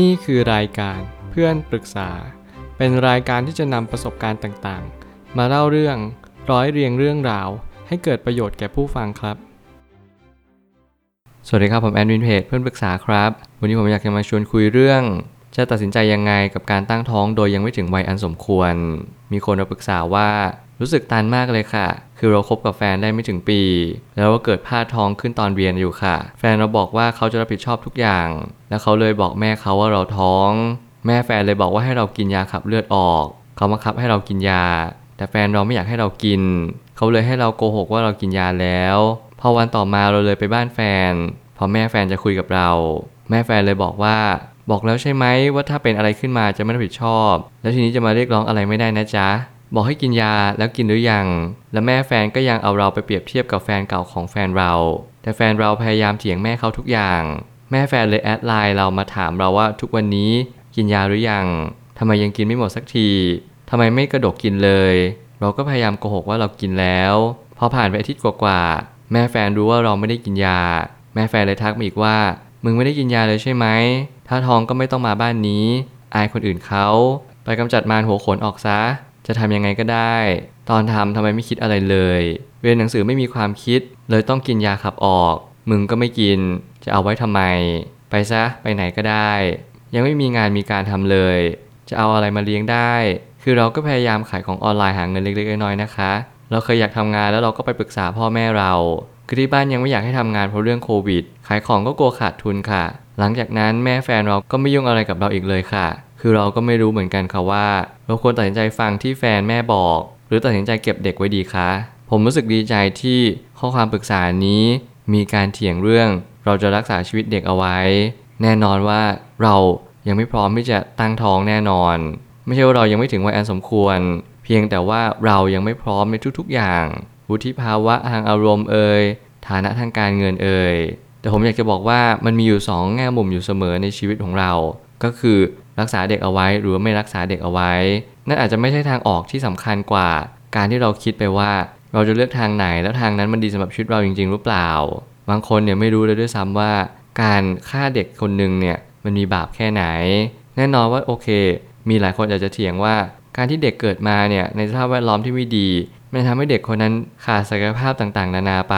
นี่คือรายการเพื่อนปรึกษา เป็นรายการที่จะนำประสบการณ์ต่างๆ มาเล่าเรื่องร้อยเรียงเรื่องราว ให้เกิดประโยชน์แก่ผู้ฟังครับ สวัสดีครับผมแอนวินเพจเพื่อนปรึกษาครับ วันนี้ผมอยากจะมาชวนคุยเรื่อง จะตัดสินใจยังไงกับการตั้งท้องโดยยังไม่ถึงวัยอันสมควร มีคนมาปรึกษาว่า รู้สึกตันมากเลยค่ะ คือเราคบกับแฟนได้ไม่ถึงปี แล้วก็เกิดพลาดท้องขึ้นตอนเรียนอยู่ค่ะ แฟนเราบอกว่าเขาจะรับผิดชอบทุกอย่าง แล้วเขาเลยบอกแม่เขาว่าเราท้อง แม่แฟนเลยบอกว่าให้เรากินยาขับเลือดออก เขาบังคับให้เรากินยา แต่แฟนเราไม่อยากให้เรากิน เขาเลยให้เราโกหกว่าเรากินยาแล้ว พอวันต่อมาเราเลยไปบ้านแฟน พอแม่แฟนจะคุยกับเรา แม่แฟนเลยบอกว่าบอกแล้วใช่ไหมว่าถ้าเป็นอะไรขึ้นมาจะไม่รับผิดชอบ แล้วทีนี้จะมาเรียกร้องอะไรไม่ได้นะจ๊ะ บอกให้กินยาแล้วกินหรือยัง แล้วแม่แฟนก็ยังเอาเราไปเปรียบเทียบกับแฟนเก่าของแฟนเรา แต่แฟนเราพยายามเถียงแม่เขาทุกอย่าง แม่แฟนเลยแอดไลน์เรามาถามเราว่าทุกวันนี้กินยาหรือยังทำไมยังกินไม่หมดสักทีทำไมไม่กระดกกินเลย เราก็พยายามโกหกว่าเรากินแล้วพอผ่านไปอาทิตย์กว่าๆแม่แฟนรู้ว่าเราไม่ได้กินยา แม่แฟนเลยทักมาอีกว่า มึงไม่ได้กินยาเลยใช่ไหมถ้าท้องก็ไม่ต้องมาบ้านนี้ อายคนอื่นเขาไปกำจัดมารหัวขนออกซะ จะทำยังไงก็ได้ ตอนทำทำไมไม่คิดอะไรเลย เรียนหนังสือไม่มีความคิด เลยต้องกินยาขับออก มึงก็ไม่กิน จะเอาไว้ทำไม ไปซะไปไหนก็ได้ ยังไม่มีงานมีการทำเลย จะเอาอะไรมาเลี้ยงได้ คือเราก็พยายามขายของออนไลน์หาเงินเล็กๆน้อยๆนะคะ เราเคยอยากทำงานแล้วเราก็ไปปรึกษาพ่อแม่เราคือที่บ้านยังไม่อยากให้ทำงานเพราะเรื่องโควิด ขายของก็กลัวขาดทุนค่ะ หลังจากนั้นแม่แฟนเราก็ไม่ยุ่งอะไรกับเราอีกเลยค่ะ คือเราก็ไม่รู้เหมือนกันค่ะว่าเราควรตัดสินใจฟังที่แฟนแม่บอก หรือตัดสินใจเก็บเด็กไว้ดีคะ ผมรู้สึกดีใจที่ข้อความปรึกษานี้ มีการเถียงเรื่อง เราจะรักษาชีวิตเด็กเอาไว้ แน่นอนว่าเรายังไม่พร้อมที่จะตั้งท้องแน่นอน ไม่ใช่ว่าเรายังไม่ถึงวัยอันสมควร เพียงแต่ว่าเรายังไม่พร้อมในทุกๆอย่างวุฒิภาวะทางอารมณ์เอ่ยฐานะทางการเงินเอ่ยแต่ผมอยากจะบอกว่ามันมีอยู่2แง่มุมอยู่เสมอในชีวิตของเรา ก็คือ รักษาเด็กเอาไว้หรือไม่รักษาเด็กเอาไว้ นั่นอาจจะไม่ใช่ทางออกที่สำคัญกว่า การที่เราคิดไปว่าเราจะเลือกทางไหนแล้วทางนั้นมันดีสำหรับชีวิตเราจริง ๆ หรือเปล่า บางคนเนี่ยไม่รู้เลยด้วยซ้ำว่า การฆ่าเด็กคนหนึ่งเนี่ยมันมีบาปแค่ไหน แน่นอนว่าโอเค มีหลายคนอาจจะเถียงว่า การที่เด็กเกิดมาเนี่ยในสภาพแวดล้อมที่ไม่ดีมันทำให้เด็กคนนั้นขาดศักยภาพต่างๆ นานาไป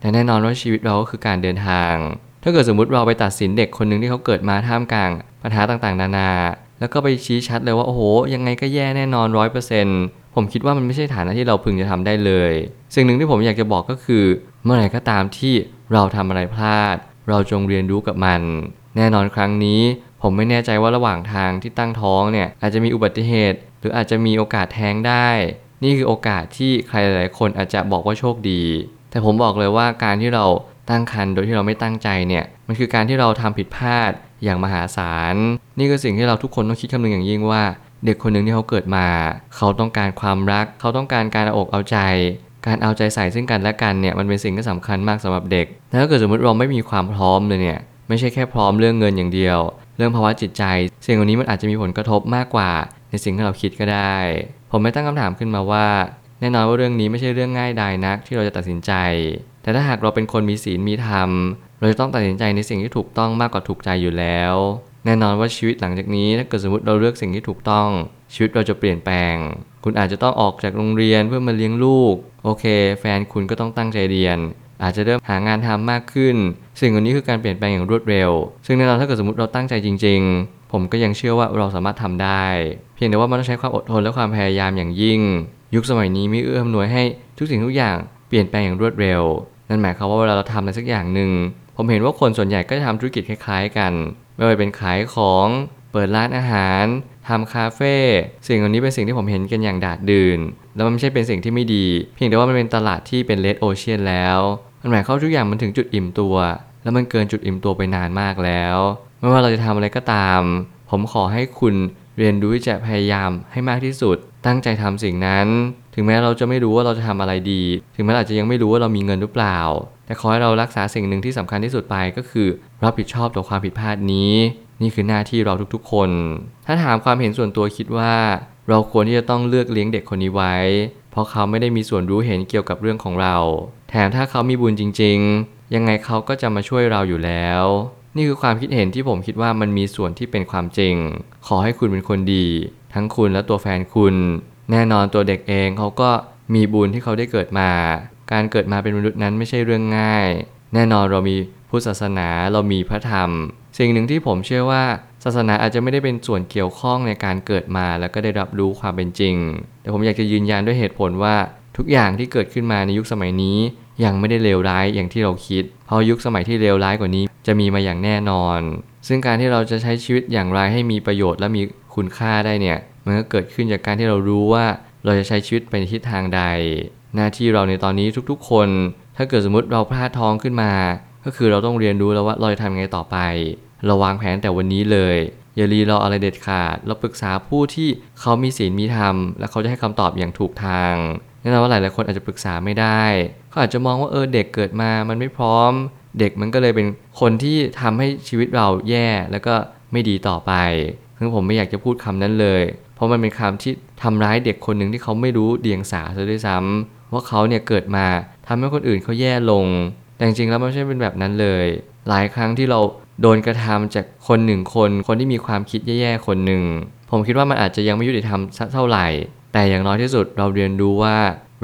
แต่แน่นอนว่าชีวิตเราก็คือการเดินทาง ถ้าเกิดสมมติเราไปตัดสินเด็กคนหนึ่งที่เขาเกิดมาท่ามกลาง ปัญหาต่างๆ นานา แล้วก็ไปชี้ชัดเลยว่าโอ้โห ยังไงก็แย่แน่นอนร้อยเปอร์เซ็นต์ผมคิดว่ามันไม่ใช่ฐานะที่เราพึงจะทำได้เลย สิ่งหนึ่งที่ผมอยากจะบอกก็คือ เมื่อไหร่ก็ตามที่เราทำอะไรพลาด เราจงเรียนรู้กับมัน แน่นอนครั้งนี้ ผมไม่แน่ใจว่าระหว่างทางที่ตั้งท้องเนี่ยอาจจะมีอุบัติเหตุ หรืออาจจะมีโอกาสแท้งได้ นี่คือโอกาสที่ใครหลายคนอาจจะบอกว่าโชคดี แต่ผมบอกเลยว่าการที่เราตั้งครรภ์โดยที่เราไม่ตั้งใจเนี่ยมันคือการที่เราทำผิดพลาด อย่างมหาศาล นี่คือสิ่งที่เราทุกคนต้องคิดคำนึงอย่างยิ่งว่า เด็กคนหนึ่งที่เขาเกิดมา เขาต้องการความรัก เขาต้องการการเอาอกเอาใจ การเอาใจใส่ซึ่งกันและกันเนี่ยมันเป็นสิ่งที่สำคัญมากสำหรับเด็กถ้าเกิดสมมติเราไม่มีความพร้อมเลยเนี่ยไม่ใช่แค่พร้อมเรื่องเงินอย่างเดียว เรื่องภาวะจิตใจสิ่งเหล่านี้มันอาจจะมีผลกระทบมากกว่า ในสิ่งที่เราคิดก็ได้ ผมไม่ตั้งคำถามขึ้นมาว่าแน่นอนว่าเรื่องนี้ไม่ใช่เรื่องง่ายดายนักที่เราจะตัดสินใจ แต่ถ้าหากเราเป็นคนมีศีลมีธรรม เราจะต้องตัดสินใจในสิ่งที่ถูกต้องมากกว่าถูกใจอยู่แล้ว แน่นอนว่าชีวิตหลังจากนี้ถ้าเกิดสมมติเราเลือกสิ่งที่ถูกต้อง ชีวิตเราจะเปลี่ยนแปลง คุณอาจจะต้องออกจากโรงเรียนเพื่อมาเลี้ยงลูก โอเค แฟนคุณก็ต้องตั้งใจเรียน อาจจะเริ่มหางานทำมากขึ้น สิ่งเหล่านี้คือการเปลี่ยนแปลงอย่างรวดเร็ว ซึ่งแน่นอนถ้าเกิดสมมติเราตั้งใจจริง ๆ ผมก็ยังเชื่อว่าเราสามารถทำได้ เพียงแต่ว่ามันต้องใช้ความอดทนและความพยายามอย่างยิ่ง ยุคสมัยนี้ไม่เอื้ออำนวยให้ทุกสิ่งทุกอย่างเปลี่ยนแปลงอย่างรวดเร็ว นั่นหมายความว่าเวลาเราทำอะไรสักอย่างหนึ่ง ผมเห็นว่าคนส่วนใหญ่ก็จะทำธุรกิจคล้ายๆกัน ไม่ว่าเป็นขายของเปิดร้านอาหารทำคาเฟ่สิ่งเหล่านี้เป็นสิ่งที่ผมเห็นกันอย่างดาดดื่น แล้วมันไม่ใช่เป็นสิ่งที่ไม่ดี เพียงแต่ว่ามันเป็นตลาดที่เป็นเลดโอเชียนแล้วมันหมายความทุกอย่างมันถึงจุดอิ่มตัว แล้วมันเกินจุดอิ่มตัวไปนานมากแล้ว ไม่ว่าเราจะทำอะไรก็ตาม ผมขอให้คุณเรียนรู้จะพยายามให้มากที่สุด ตั้งใจทำสิ่งนั้น ถึงแม้เราจะไม่รู้ว่าเราจะทำอะไรดี ถึงแม้อาจจะยังไม่รู้ว่าเรามีเงินหรือเปล่า แต่ขอให้เรารักษาสิ่งหนึ่งที่สำคัญที่สุดไปก็คือ รับผิดชอบต่อความผิดพลาดนี้ นี่คือหน้าที่เราทุกๆ คน ถ้าถามความเห็นส่วนตัวคิดว่า เราควรที่จะต้องเลือกเลี้ยงเด็กคนนี้ไว้ เพราะเขาไม่ได้มีส่วนรู้เห็นเกี่ยวกับเรื่องของเรา แถมถ้าเขามีบุญจริง ๆ ยังไงเขาก็จะมาช่วยเราอยู่แล้ว นี่คือความคิดเห็นที่ผมคิดว่ามันมีส่วนที่เป็นความจริง ขอให้คุณเป็นคนดี ทั้งคุณและตัวแฟนคุณ แน่นอนตัวเด็กเองเขาก็มีบุญที่เขาได้เกิดมา การเกิดมาเป็นมนุษย์นั้นไม่ใช่เรื่องง่าย แน่นอนเรามีพุทธศาสนาเรามีพระธรรม สิ่งหนึ่งที่ผมเชื่อว่าศาสนาอาจจะไม่ได้เป็นส่วนเกี่ยวข้องในการเกิดมาแล้วก็ได้รับรู้ความเป็นจริง แต่ผมอยากจะยืนยันด้วยเหตุผลว่าทุกอย่างที่เกิดขึ้นมาในยุคสมัยนี้ ยังไม่ได้เลวร้ายอย่างที่เราคิด เพราะยุคสมัยที่เลวร้ายกว่านี้จะมีมาอย่างแน่นอน ซึ่งการที่เราจะใช้ชีวิตอย่างไรให้มีประโยชน์และมีคุณค่าได้เนี่ยมันก็เกิดขึ้นจากการที่เรารู้ว่าเราจะใช้ชีวิตไปในทิศทางใด หน้าที่เราในตอนนี้ทุกๆ คน ถ้าเกิดสมมติเราพลาดท้องขึ้นมา ก็คือเราต้องเรียนรู้แล้วว่าเราจะทำยังไงต่อไปเราวางแผนแต่วันนี้เลย อย่ารีรออะไรเด็ดขาด เราปรึกษาผู้ที่เขามีศีลมีธรรม และเขาจะให้คำตอบอย่างถูกทาง แน่นอนว่าหลายๆคนอาจจะปรึกษาไม่ได้เขาอาจจะมองว่าเออเด็กเกิดมามันไม่พร้อม เด็กมันก็เลยเป็นคนที่ทำให้ชีวิตเราแย่แล้วก็ไม่ดีต่อไปซึ่งผมไม่อยากจะพูดคำนั้นเลย เพราะมันเป็นคำที่ทำร้ายเด็กคนหนึ่งที่เขาไม่รู้เดียงสาซะด้วยซ้ำว่าเขาเนี่ยเกิดมาทำให้คนอื่นเขาแย่ลง แต่จริงๆแล้วมันไม่ใช่เป็นแบบนั้นเลย หลายครั้งที่เราโดนกระทำจากคนหนึ่งคน คนที่มีความคิดแย่ๆคนหนึ่ง ผมคิดว่ามันอาจจะยังไม่ยุติธรรมสักเท่าไหร่แต่อย่างน้อยที่สุดเราเรียนรู้ว่า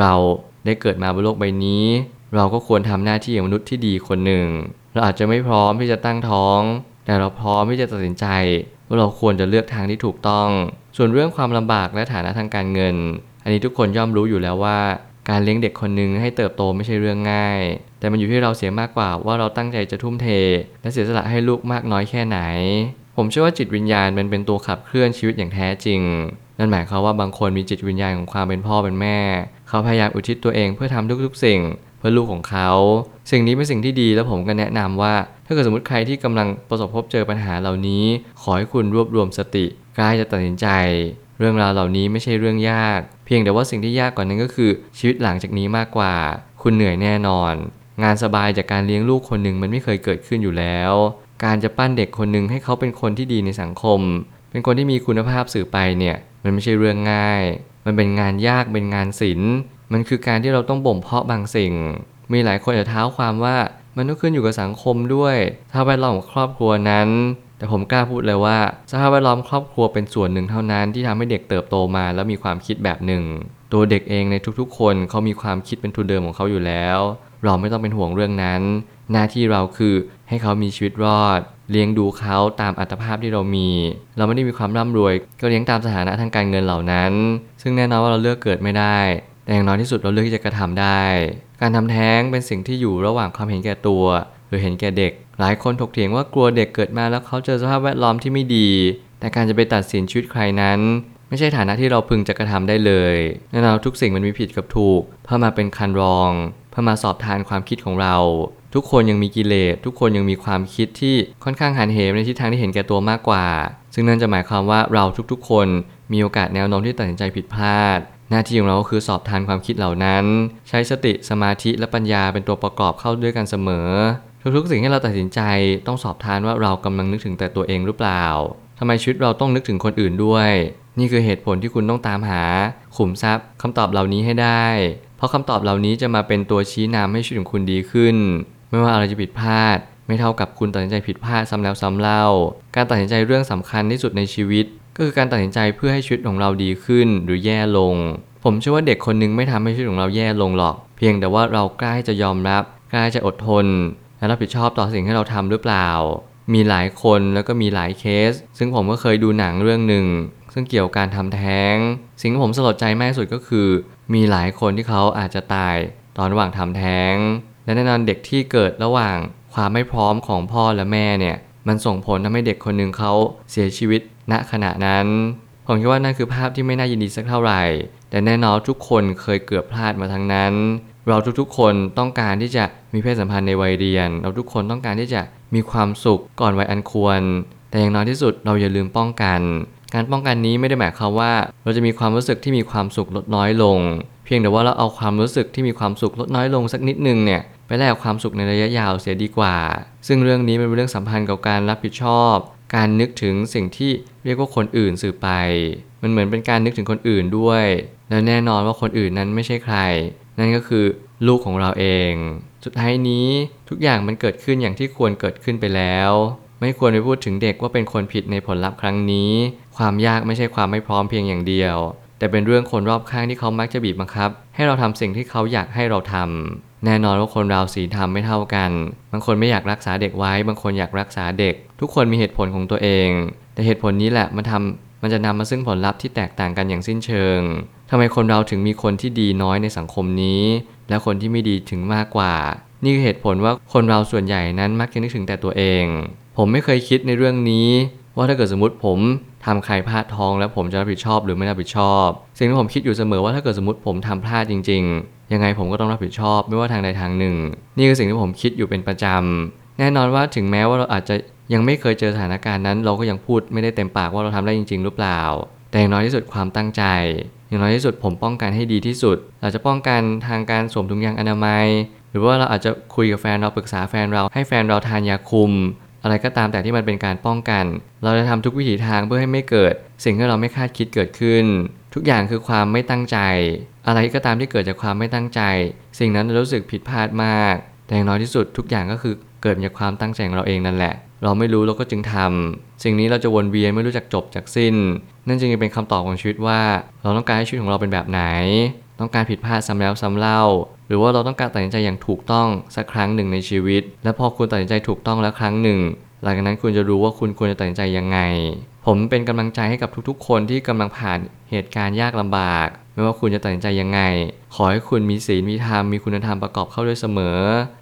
เราได้เกิดมาบนโลกใบนี้ เราก็ควรทำหน้าที่อย่างมนุษย์ที่ดีคนหนึ่ง เราอาจจะไม่พร้อมที่จะตั้งท้อง แต่เราพร้อมที่จะตัดสินใจ ว่าเราควรจะเลือกทางที่ถูกต้อง ส่วนเรื่องความลำบากและฐานะทางการเงิน อันนี้ทุกคนย่อมรู้อยู่แล้วว่า การเลี้ยงเด็กคนหนึ่งให้เติบโตไม่ใช่เรื่องง่าย แต่มันอยู่ที่เราเสียมากกว่าว่าเราตั้งใจจะทุ่มเท และเสียสละให้ลูกมากน้อยแค่ไหน ผมเชื่อว่าจิตวิญญาณมันเป็นตัวขับเคลื่อนชีวิตอย่างแท้จริง นั่นหมายความว่าบางคนมีจิตวิญญาณของความเป็นพ่อเป็นแม่ เขาพยายามอุทิศตัวเองเพื่อทำทุกๆ สิ่ง เพื่อลูกของเขา สิ่งนี้เป็นสิ่งที่ดีแล้วผมก็แนะนำว่า ถ้าเกิดสมมติใครที่กำลังประสบพบเจอปัญหาเหล่านี้ ขอให้คุณรวบรวมสติกล้าจะตัดสินใจ เรื่องราวเหล่านี้ไม่ใช่เรื่องยาก เพียงแต่ว่าสิ่งที่ยากกว่านั้นก็คือชีวิตหลังจากนี้มากกว่า คุณเหนื่อยแน่นอน งานสบายจากการเลี้ยงลูกคนหนึ่งมันไม่เคยเกิดขึ้นอยู่แล้ว การจะปั้นเด็กคนหนึ่งให้เขาเป็นคนที่ดีในสังคม เป็นคนที่มีคุณภาพสื่อไปเนี่ยมันไม่ใช่เรื่องง่าย มันเป็นงานยากเป็นงานศิลป์ มันคือการที่เราต้องบ่มเพาะบางสิ่ง มีหลายคนจะเท้าความว่ามันต้องขึ้นอยู่กับสังคมด้วยถ้าแวดล้อมของครอบครัวนั้น แต่ผมกล้าพูดเลยว่าสภาพแวดล้อมครอบครัวเป็นส่วนหนึ่งเท่านั้นที่ทำให้เด็กเติบโตมาแล้วมีความคิดแบบหนึ่ง ตัวเด็กเองในทุกๆ คนเขามีความคิดเป็นทุนเดิมของเขาอยู่แล้ว เราไม่ต้องเป็นห่วงเรื่องนั้น หน้าที่เราคือให้เขามีชีวิตรอด เลี้ยงดูเขาตามอัตภาพที่เรามี เราไม่ได้มีความร่ำรวย ก็เลี้ยงตามสถานะทางการเงินเหล่านั้น ซึ่งแน่นอนว่าเราเลือกเกิดไม่ได้ แต่อย่างน้อยที่สุดเราเลือกที่จะกระทำได้ การทำแท้งเป็นสิ่งที่อยู่ระหว่างความเห็นแก่ตัว หรือเห็นแก่เด็ก หลายคนถกเถียงว่ากลัวเด็กเกิดมาแล้วเขาเจอสภาพแวดล้อมที่ไม่ดี แต่การจะไปตัดสินชีวิตใครนั้นไม่ใช่ฐานะที่เราพึงจะกระทำได้เลยแน่นอนทุกสิ่งมันมีผิดกับถูก เพื่อมาเป็นคันรอง เพื่อมาสอบทานความคิดของเรา ทุกคนยังมีกิเลสทุกคนยังมีความคิดที่ค่อนข้างหันเหในทิศทางที่เห็นแก่ตัวมากกว่า ซึ่งนั่นจะหมายความว่าเราทุกๆ คนมีโอกาสแนวโน้มที่ตัดสินใจผิดพลาด หน้าที่ของเราก็คือสอบทานความคิดเหล่านั้น ใช้สติสมาธิและปัญญาเป็นตัวประกอบเข้าด้วยกันเสมอ ทุกๆ สิ่งที่เราตัดสินใจต้องสอบทานว่าเรากำลังนึกถึงแต่ตัวเองหรือเปล่าทำไมชีวิตเราต้องนึกถึงคนอื่นด้วย นี่คือเหตุผลที่คุณต้องตามหา ขุมทรัพย์คำตอบเหล่านี้ให้ได้ เพราะคำตอบเหล่านี้จะมาเป็นตัวชี้นำให้ชีวิตของคุณดีขึ้น ไม่ว่าอะไรจะผิดพลาด ไม่เท่ากับคุณตัดสินใจผิดพลาดซ้ำแล้วซ้ำเล่า การตัดสินใจเรื่องสำคัญที่สุดในชีวิต ก็คือการตัดสินใจเพื่อให้ชีวิตของเราดีขึ้นหรือแย่ลง ผมเชื่อว่าเด็กคนหนึงไม่ทำให้ชีวิตของเราแย่ลงหรอก เพียงแต่ว่าเรากล้าจะยอมรับ กล้าจะอดทน และรับผิดชอบต่อสิ่งที่เราทำหรือเปล่า มีหลายคนแล้วก็มีหลายเคส ซึ่งผมก็เคยดูหนังเรื่องหนึ่ง ซึ่งเกี่ยวกับการทำแท้ง สิ่งที่ผมสลดใจมากที่สุดก็คือ มีหลายคนที่เขาอาจจะตายตอนระหว่างทำแท้ง และแน่นอนเด็กที่เกิดระหว่างความไม่พร้อมของพ่อและแม่เนี่ย มันส่งผลทำให้เด็กคนหนึ่งเขาเสียชีวิตณขณะนั้น ผมคิดว่านั่นคือภาพที่ไม่น่ายินดีสักเท่าไหร่ แต่แน่นอนทุกคนเคยเกือบพลาดมาทั้งนั้น เราทุกๆคนต้องการที่จะมีเพศสัมพันธ์ในวัยเรียน เราทุกคนต้องการที่จะมีความสุขก่อนวัยอันควร แต่อย่างน้อยที่สุดเราอย่าลืมป้องกัน การป้องกันนี้ไม่ได้หมายความว่า เราจะมีความรู้สึกที่มีความสุขลดน้อยลง เพียงแต่ว่าเราเอาความรู้สึกที่มีความสุขลดน้อยลงสักนิดนึงเนี่ยไปแลกความสุขในระยะยาวเสียดีกว่า ซึ่งเรื่องนี้เป็นเรื่องสัมพันธ์กับการรับผิดชอบ การนึกถึงสิ่งที่เรียกว่าคนอื่นสื่อไป มันเหมือนเป็นการนึกถึงคนอื่นด้วย และแน่นอนว่าคนอื่นนั้นไม่ใช่ใคร นั่นก็คือลูกของเราเอง สุดท้ายนี้ทุกอย่างมันเกิดขึ้นอย่างที่ควรเกิดขึ้นไปแล้ว ไม่ควรไปพูดถึงเด็กว่าเป็นคนผิดในผลลัพธ์ครั้งนี้ ความยากไม่ใช่ความไม่พร้อมเพียงอย่างเดียว แต่เป็นเรื่องคนรอบข้างที่เขามักจะบีบบังคับ ให้เราทำสิ่งที่เขาอยากให้เราทำแน่นอนว่าคนเราสีทำไม่เท่ากัน บางคนไม่อยากรักษาเด็กไว้ บางคนอยากรักษาเด็ก ทุกคนมีเหตุผลของตัวเอง แต่เหตุผลนี้แหละมันทำมันจะนำมาซึ่งผลลัพธ์ที่แตกต่างกันอย่างสิ้นเชิงทำไมคนเราถึงมีคนที่ดีน้อยในสังคมนี้ และคนที่ไม่ดีถึงมากกว่า นี่คือเหตุผลว่าคนเราส่วนใหญ่นั้นมักจะนึกถึงแต่ตัวเอง ผมไม่เคยคิดในเรื่องนี้ ว่าถ้าเกิดสมมติผมทำใครพลาดท้องแล้วผมจะรับผิดชอบหรือไม่รับผิดชอบ สิ่งที่ผมคิดอยู่เสมอว่าถ้าเกิดสมมติผมทำพลาดจริง ๆ ยังไงผมก็ต้องรับผิดชอบไม่ว่าทางใดทางหนึ่ง นี่คือสิ่งที่ผมคิดอยู่เป็นประจำแน่นอนว่าถึงแม้ว่าเราอาจจะยังไม่เคยเจอสถานการณ์นั้น เราก็ยังพูดไม่ได้เต็มปากว่าเราทำได้จริง ๆ หรือเปล่า แต่อย่างน้อยที่สุดความตั้งใจ อย่างน้อยที่สุดผมป้องกันให้ดีที่สุด เราจะป้องกันทางการสวมถุงยางอนามัย หรือว่าเราอาจจะคุยกับแฟนเราปรึกษาแฟนเราให้แฟนเราทานยาคุม อะไรก็ตามแต่ที่มันเป็นการป้องกัน เราจะทำทุกวิถีทางเพื่อให้ไม่เกิด สิ่งที่เราไม่คาดคิดเกิดขึ้น ทุกอย่างคือความไม่ตั้งใจ อะไรก็ตามที่เกิดจากความไม่ตั้งใจ สิ่งนั้นรารู้สึกผิดพลาดมาก แต่อย่างน้อยที่สุดทุกอย่างก็คือเกิดจากความตั้งใจของเราเองนั่นแหละ เราไม่รู้เราก็จึงทำสิ่งนี้เราจะวนเวียนไม่รู้จักจบจากสิ้น นั่นจึงเป็นคำตอบของชีวิตว่า เราต้องการให้ชีวิตของเราเป็นแบบไหน ต้องการผิดพลาดซ้ำแล้วซ้ำเล่า หรือว่าเราต้องการตัดสินใจอย่างถูกต้องสักครั้งหนึ่งในชีวิต และพอคุณตัดสินใจถูกต้องแล้วครั้งหนึ่ง หลังจากนั้นคุณจะรู้ว่าคุณควรจะตัดสินใจยังไง ผมเป็นกำลังใจให้กับทุกๆ คนที่กำลังผ่านเหตุการณ์ยากลำบาก ไม่ว่าคุณจะตัดสินใจยังไง ขอให้คุณมีศีลมีธรรมมีคุณธรรมประกอบเข้าด้วยเสมอ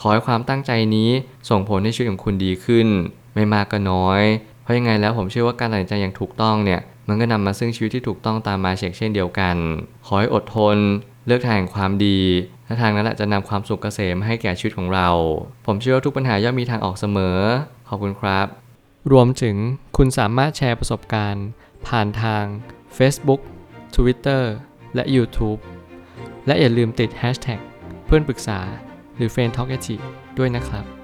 ขอให้ความตั้งใจนี้ส่งผลให้ชีวิตของคุณดีขึ้น ไม่มากก็น้อย เพราะยังไงแล้วผมเชื่อว่าการตัดสินใจอย่างถูกต้องเนี่ย มันก็นำมาซึ่งชีวิตที่ถูกต้องตามมาเชกเช่นเดียวกัน ขอให้อดทน เลือกทางแห่งความดีและทางนั้นแหละจะนำความสุขเกษมให้แก่ชีวิตของเรา ผมเชื่อว่าทุกปัญหาย่อมมีทางออกเสมอ ขอบคุณครับ รวมถึงคุณสามารถแชร์ประสบการณ์ ผ่านทาง Facebook Twitter และ YouTube และอย่าลืมติด Hashtag เพื่อนปรึกษาหรือ f r ร e n d t a l k a ด้วยนะครับ